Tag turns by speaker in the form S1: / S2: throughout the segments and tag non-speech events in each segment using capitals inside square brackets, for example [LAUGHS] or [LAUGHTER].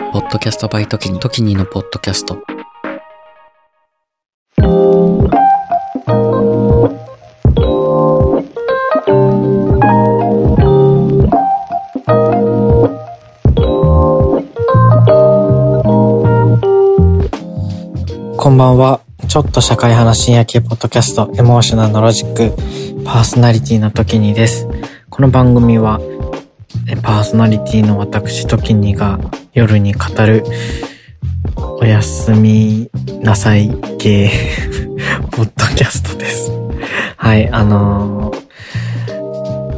S1: ポッドキャストバイトキニ、トキニのポッドキャスト。
S2: こんばんは。ちょっと社会派深夜系ポッドキャスト、エモーショナルのロジック、パーソナリティの時にです。この番組は、パーソナリティの私、時にが夜に語る、おやすみなさい系、[LAUGHS] ポッドキャストです。はい、あの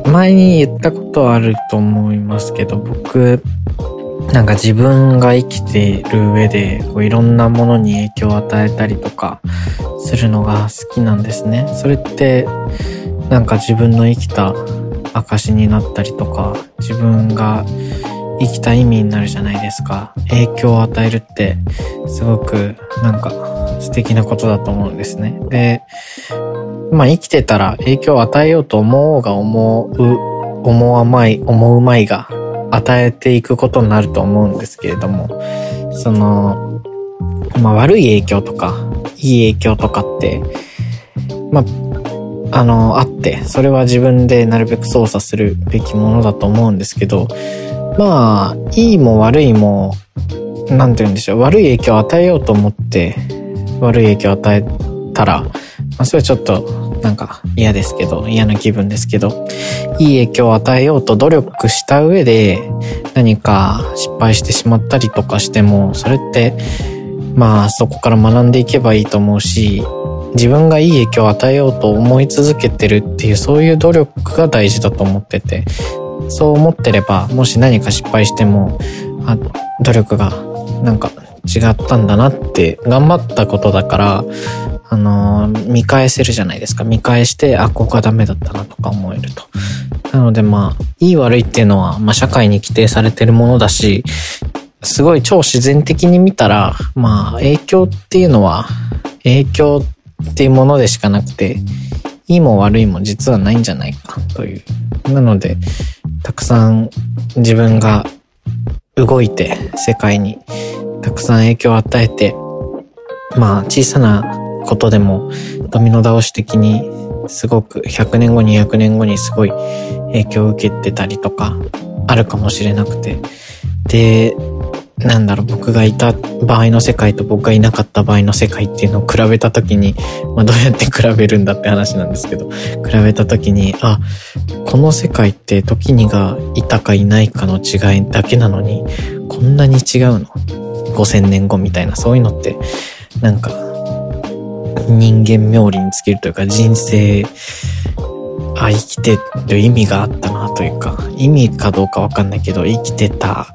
S2: ー、前に言ったことあると思いますけど、僕、なんか自分が生きている上でこういろんなものに影響を与えたりとかするのが好きなんですね。それってなんか自分の生きた証になったりとか自分が生きた意味になるじゃないですか。影響を与えるってすごくなんか素敵なことだと思うんですね。で、まあ生きてたら影響を与えようと思おうが思う、思わまい、思うまいが与えていくことになると思うんですけれども、その、まあ悪い影響とか、いい影響とかって、まあ、あの、あって、それは自分でなるべく操作するべきものだと思うんですけど、まあ、いいも悪いも、なんて言うんでしょう、悪い影響を与えようと思って、悪い影響を与えたら、まあ、それはちょっとなんか嫌ですけど、嫌な気分ですけど、いい影響を与えようと努力した上で何か失敗してしまったりとかしても、それって、まあそこから学んでいけばいいと思うし、自分がいい影響を与えようと思い続けてるっていうそういう努力が大事だと思ってて、そう思ってれば、もし何か失敗しても、あ努力がなんか違ったんだなって頑張ったことだから、あのー、見返せるじゃないですか。見返して、あ、ここはダメだったなとか思えると。なのでまあ、いい悪いっていうのは、まあ社会に規定されてるものだし、すごい超自然的に見たら、まあ影響っていうのは、影響っていうものでしかなくて、いいも悪いも実はないんじゃないかという。なので、たくさん自分が動いて世界にたくさん影響を与えて、まあ小さなことでもドミノ倒し的にすごく100年後200年後にすごい影響を受けてたりとかあるかもしれなくてでなんだろう僕がいた場合の世界と僕がいなかった場合の世界っていうのを比べた時に、まあ、どうやって [LAUGHS] 比べるんだって話なんですけど比べた時にあこの世界って時にがいたかいないかの違いだけなのにこんなに違うの？5000年後みたいなそういうのってなんか人間冥利につけるというか人生、あ、生きてる意味があったなというか、意味かどうかわかんないけど、生きてた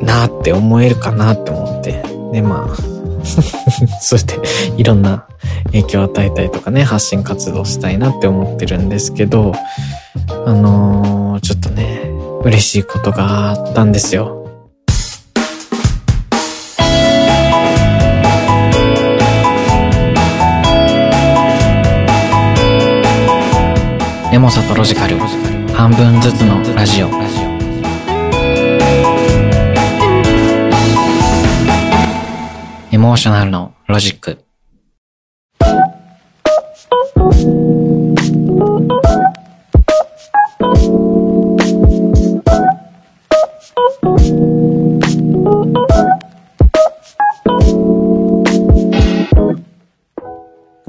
S2: なって思えるかなって思って。で、まあ、[LAUGHS] そしていろんな影響を与えたりとかね、発信活動したいなって思ってるんですけど、あのー、ちょっとね、嬉しいことがあったんですよ。
S1: さとロジカル。半分ずつのラジオ。エモーショナルのロジック。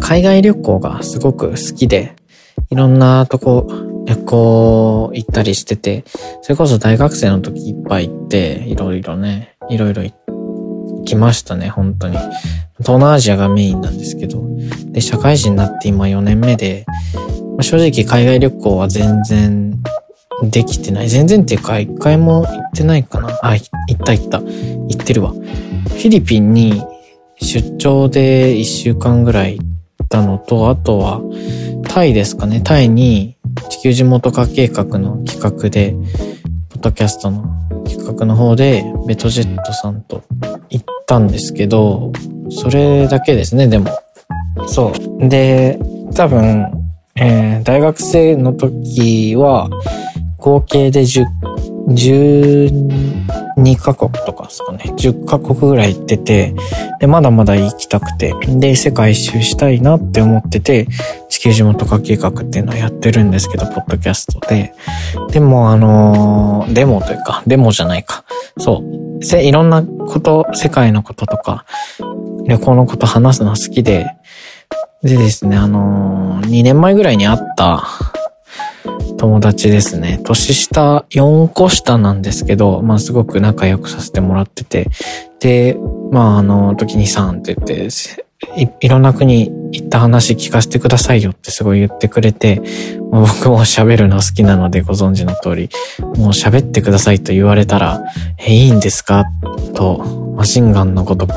S2: 海外旅行がすごく好きで、いろんなとこ旅行行ったりしてて、それこそ大学生の時いっぱい行って、いろいろね、いろいろ行きましたね、本当に。東南アジアがメインなんですけど。で、社会人になって今4年目で、まあ、正直海外旅行は全然できてない。全然っていうか、一回も行ってないかな。あ、行った行った。行ってるわ。フィリピンに出張で1週間ぐらい行ったのと、あとは、タイですかね。タイに地球地元化計画の企画で、ポッドキャストの企画の方で、ベトジェットさんと行ったんですけど、それだけですね、でも。そう。で、多分、えー、大学生の時は、合計で、10 12カ国とかですかね。10カ国ぐらい行ってて、で、まだまだ行きたくて、で、世界一周したいなって思ってて、地球地元化計画っていうのをやってるんですけど、ポッドキャストで。でも、あのー、デモというか、デモじゃないか。そう。せ、いろんなこと、世界のこととか、旅行のこと話すの好きで、でですね、あのー、2年前ぐらいに会った友達ですね。年下、4個下なんですけど、まあすごく仲良くさせてもらってて、で、まああの、時にさんって言って、いいろんな国行った話聞かせてくださいよってすごい言ってくれて、僕も喋るの好きなのでご存知の通り、もう喋ってくださいと言われたら、え、いいんですか？とマシンガンのごとく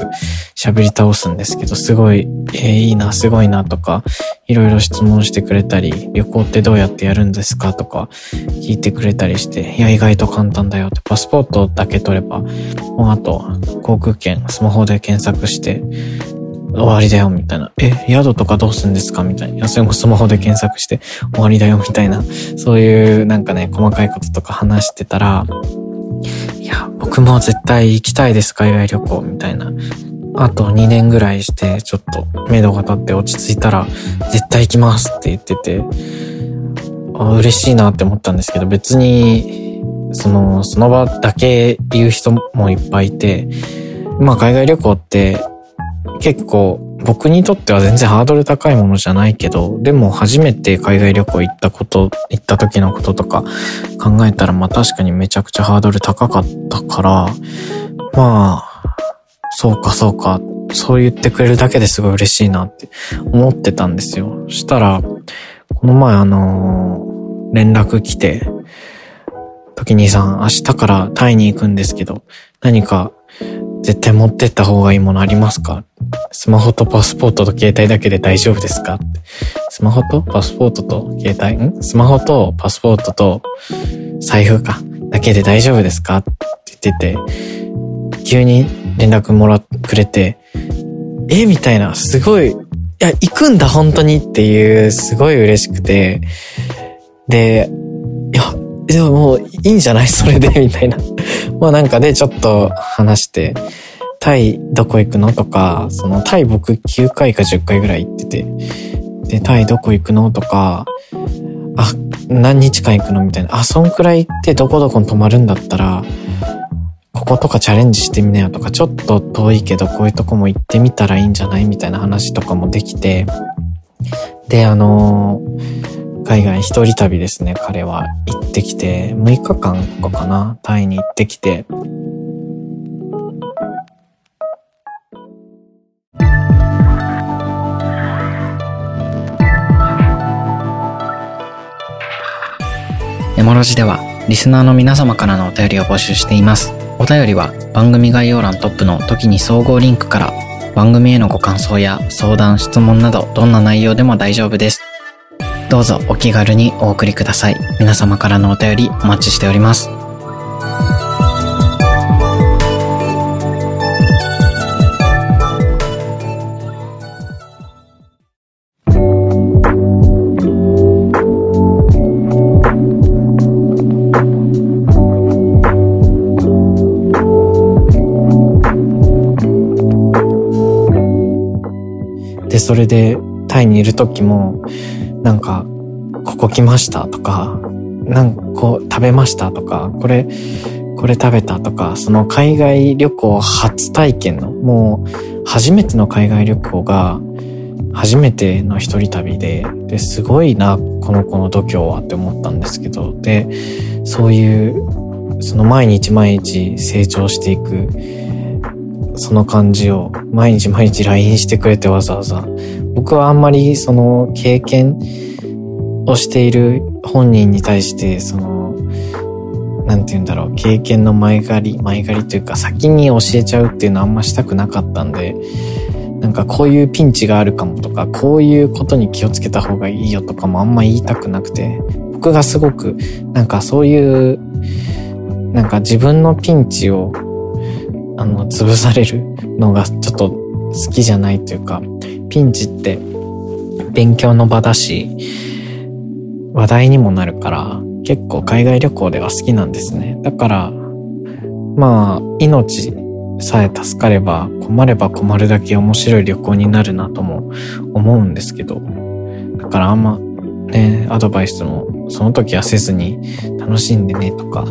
S2: 喋り倒すんですけど、すごい、えー、いいな、すごいなとか、いろいろ質問してくれたり、旅行ってどうやってやるんですかとか聞いてくれたりして、いや、意外と簡単だよって、パスポートだけ取れば、もうあと、航空券、スマホで検索して、終わりだよ、みたいな。え、宿とかどうすんですか？みたいな。いや、それもスマホで検索して終わりだよ、みたいな。そういうなんかね、細かいこととか話してたら、いや、僕も絶対行きたいです、海外旅行、みたいな。あと2年ぐらいして、ちょっと、目処が立って落ち着いたら、絶対行きますって言ってて、あ嬉しいなって思ったんですけど、別に、その、その場だけ言う人もいっぱいいて、まあ海外旅行って結構僕にとっては全然ハードル高いものじゃないけど、でも初めて海外旅行行ったこと、行った時のこととか考えたら、まあ確かにめちゃくちゃハードル高かったから、まあ、そうかそうか、そう言ってくれるだけですごい嬉しいなって思ってたんですよ。そしたら、この前あのー、連絡来て、時にさん、明日からタイに行くんですけど、何か絶対持ってった方がいいものありますか？スマホとパスポートと携帯だけで大丈夫ですか？スマホとパスポートと携帯？ん？スマホとパスポートと財布か。だけで大丈夫ですか？って言ってて、急に連絡もらってくれて、え？みたいな、すごい、いや、行くんだ本当にっていう、すごい嬉しくて、で、でももういいんじゃない？それで、みたいな。[LAUGHS] まあなんかでちょっと話して、タイどこ行くの？とか、そのタイ僕9回か10回ぐらい行ってて、で、タイどこ行くの？とか、あ、何日間行くの？みたいな。あ、そんくらい行ってどこどこに泊まるんだったら、こことかチャレンジしてみなよとか、ちょっと遠いけどこういうとこも行ってみたらいいんじゃない？みたいな話とかもできて、で、あのー海外一人旅ですね、彼は。行ってきて、6日間とかかな、タイに行ってきて、
S1: エモロジではリスナーの皆様からのお便りを募集しています。お便りは番組概要欄トップの時に総合リンクから番組へのご感想や相談、質問などどんな内容でも大丈夫です。どうぞお気軽にお送りください。皆様からのお便りお待ちしております。
S2: で、それでタイにいる時も、なんか、ここ来ましたとか、なんかこう食べましたとか、これ、これ食べたとか、その海外旅行初体験の、もう初めての海外旅行が、初めての一人旅で、で、すごいな、この子の度胸はって思ったんですけど、で、そういう、その毎日毎日成長していく、その感じを毎日毎日 LINE してくれてわざわざ。僕はあんまりその経験をしている本人に対して、その、なんて言うんだろう、経験の前借り、前借りというか先に教えちゃうっていうのはあんましたくなかったんで、なんかこういうピンチがあるかもとか、こういうことに気をつけた方がいいよとかもあんま言いたくなくて、僕がすごく、なんかそういう、なんか自分のピンチを、あの、潰されるのがちょっと好きじゃないというか、ピンチって勉強の場だし、話題にもなるから、結構海外旅行では好きなんですね。だから、まあ、命さえ助かれば困れば困るだけ面白い旅行になるなとも思うんですけど、だからあんまね、アドバイスもその時はせずに楽しんでねとか、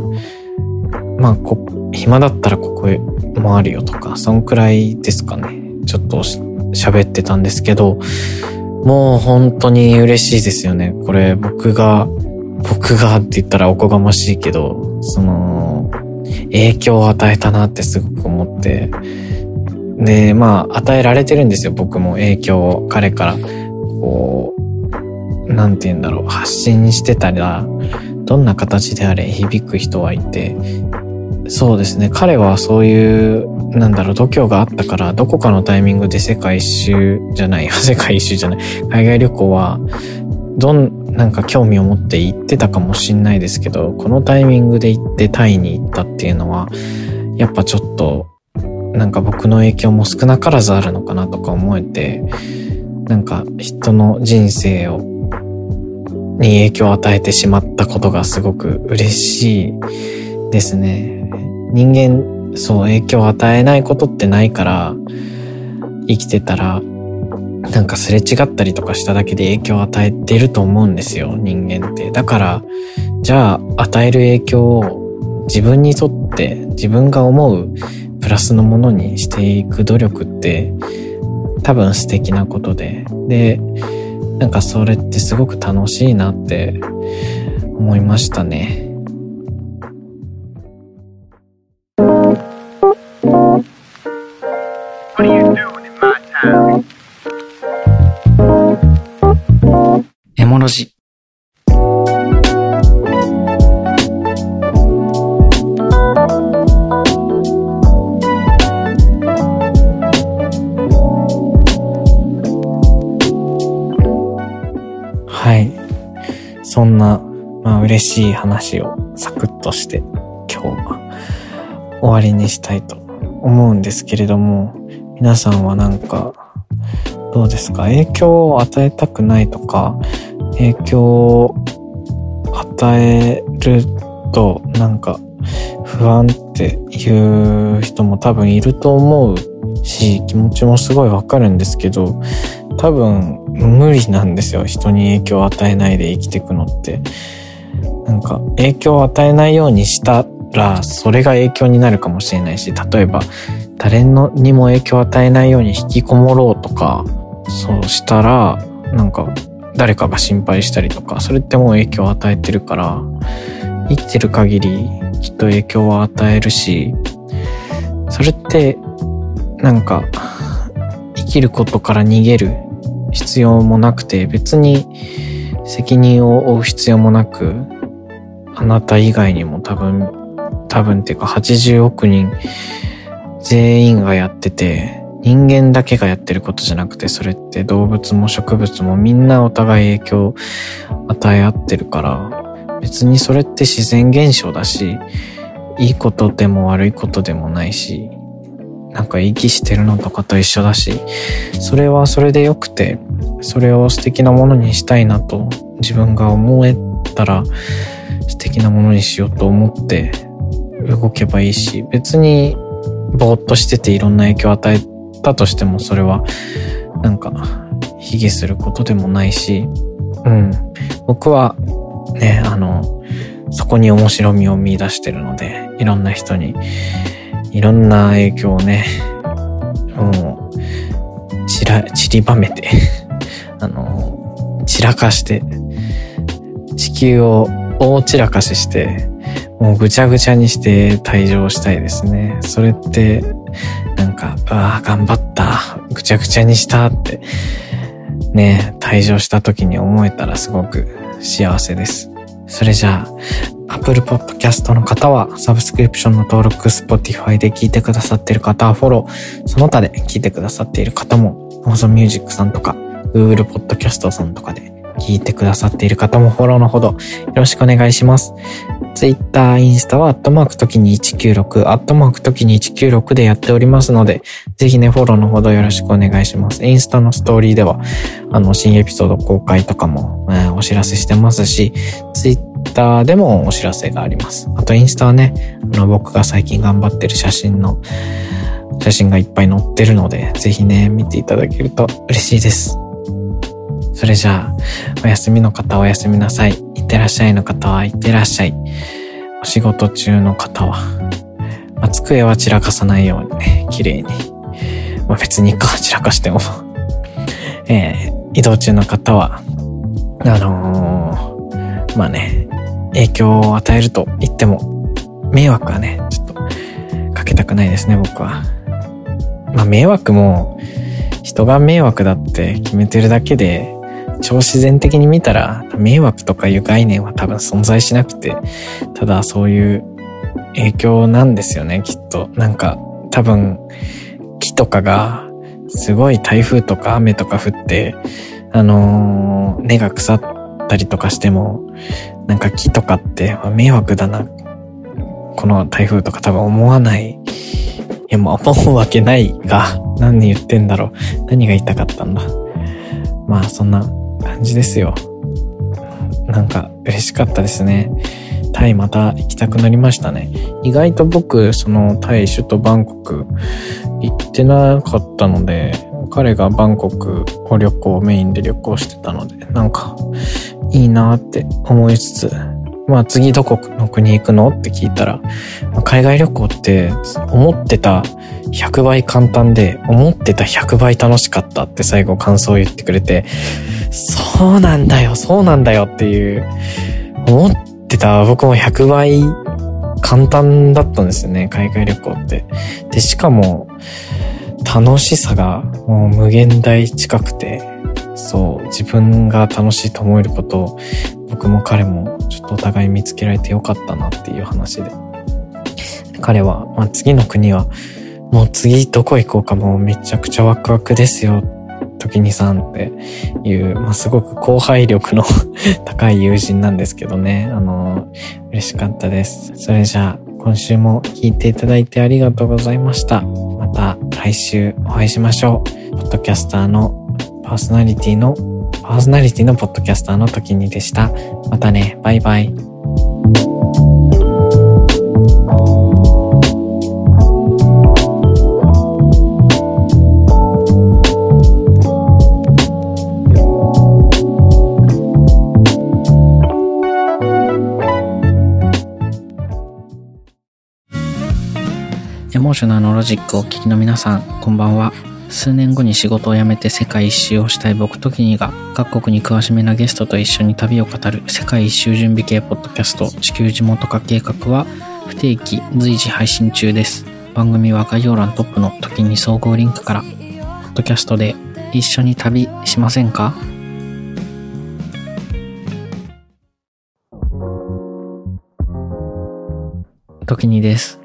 S2: まあこ、暇だったらここもあるよとか、そんくらいですかね。ちょっと喋ってたんですけど、もう本当に嬉しいですよね。これ僕が、僕がって言ったらおこがましいけど、その、影響を与えたなってすごく思って、で、まあ、与えられてるんですよ、僕も影響を彼から、こう、なんて言うんだろう、発信してたら、どんな形であれ響く人はいて、そうですね、彼はそういう、なんだろう、度胸があったから、どこかのタイミングで世界一周じゃない、世界一周じゃない、[LAUGHS] 海外旅行は、どん、なんか興味を持って行ってたかもしんないですけど、このタイミングで行ってタイに行ったっていうのは、やっぱちょっと、なんか僕の影響も少なからずあるのかなとか思えて、なんか人の人生を、に影響を与えてしまったことがすごく嬉しいですね。人間、そう影響を与えないことってないから、生きてたらなんかすれ違ったりとかしただけで影響を与えてると思うんですよ、人間って。だから、じゃあ与える影響を自分にとって自分が思うプラスのものにしていく努力って多分素敵なことで。で、なんかそれってすごく楽しいなって思いましたね。そんな、まあ嬉しい話をサクッとして今日は終わりにしたいと思うんですけれども、皆さんはなんかどうですか？影響を与えたくないとか、影響を与えるとなんか不安っていう人も多分いると思うし気持ちもすごいわかるんですけど多分無理なんですよ。人に影響を与えないで生きていくのって。なんか影響を与えないようにしたらそれが影響になるかもしれないし例えば誰のにも影響を与えないように引きこもろうとかそうしたらなんか誰かが心配したりとか、それってもう影響を与えてるから、生きてる限りきっと影響は与えるし、それって、なんか、生きることから逃げる必要もなくて、別に責任を負う必要もなく、あなた以外にも多分、多分っていうか80億人全員がやってて、人間だけがやってることじゃなくて、それって動物も植物もみんなお互い影響与え合ってるから、別にそれって自然現象だし、いいことでも悪いことでもないし、なんか息してるのとかと一緒だし、それはそれで良くて、それを素敵なものにしたいなと自分が思えたら素敵なものにしようと思って動けばいいし、別にぼーっとしてていろんな影響を与えたとしてもそれはなんか卑下することでもないし、うん。僕はね、あの、そこに面白みを見出してるので、いろんな人に、いろんな影響をね、もう、散ら、散りばめて [LAUGHS] あの、散らかして、地球を大散らかしして、もうぐちゃぐちゃにして退場したいですね。それって、なんか、ああ、頑張った、ぐちゃぐちゃにしたって、ね、退場した時に思えたらすごく幸せです。それじゃあ、Apple Podcast の方はサブスクリプションの登録、Spotify で聞いてくださっている方はフォロー、その他で聞いてくださっている方も Amazon Music さんとか Google Podcast さんとかで聞いてくださっている方もフォローのほどよろしくお願いします。Twitter、インスタはアットマーク時に196、アットマーク時に196でやっておりますので、ぜひね、フォローのほどよろしくお願いします。インスタのストーリーでは、あの、新エピソード公開とかも、えー、お知らせしてますし、Twitter ターでもお知らせがあります。あとインスタはね、あの僕が最近頑張ってる写真の、写真がいっぱい載ってるので、ぜひね、見ていただけると嬉しいです。それじゃあ、お休みの方はおやすみなさい。いってらっしゃいの方はいってらっしゃい。お仕事中の方は、まあ、机は散らかさないようにね、綺麗に。まあ、別にか、散らかしても。えー移動中の方は、あのーまあね、影響を与えると言っても、迷惑はね、ちょっとかけたくないですね、僕は。まあ迷惑も、人が迷惑だって決めてるだけで、超自然的に見たら、迷惑とかいう概念は多分存在しなくて、ただそういう影響なんですよね、きっと。なんか、多分、木とかが、すごい台風とか雨とか降って、あのー根が腐ったりとかしても、なんか木とかって迷惑だな。この台風とか多分思わない。いや、もう思うわけないが、何言ってんだろう。何が言いたかったんだ。まあ、そんな感じですよ。なんか嬉しかったですね。タイまた行きたくなりましたね。意外と僕、そのタイ首都バンコク行ってなかったので、彼がバンコクを旅行メインで旅行してたので、なんかいいなって思いつつ、まあ次どこの国行くのって聞いたら、まあ海外旅行って思ってた100倍簡単で、思ってた100倍楽しかったって最後感想を言ってくれて、そうなんだよ、そうなんだよっていう、思ってた僕も100倍簡単だったんですよね、海外旅行って。で、しかも、楽しさがもう無限大近くて、そう、自分が楽しいと思えることを僕も彼もちょっとお互い見つけられてよかったなっていう話で。彼は、まあ、次の国は、もう次どこ行こうかもうめちゃくちゃワクワクですよ、時にさんっていう、まあ、すごく後輩力の [LAUGHS] 高い友人なんですけどね、あの、嬉しかったです。それじゃあ、今週も聞いていただいてありがとうございました。また来週お会いしましょう。ポッドキャスターのパーソナリティの、パーソナリティのポッドキャスターの時にでした。またね、バイバイ。
S1: エモーショナルのロジックをお聞きの皆さん、こんばんは。数年後に仕事を辞めて世界一周をしたい僕ときにが、各国に詳しめなゲストと一緒に旅を語る世界一周準備系ポッドキャスト地球地元化計画は、不定期随時配信中です。番組は概要欄トップの時に総合リンクから、ポッドキャストで一緒に旅しませんか？時にです。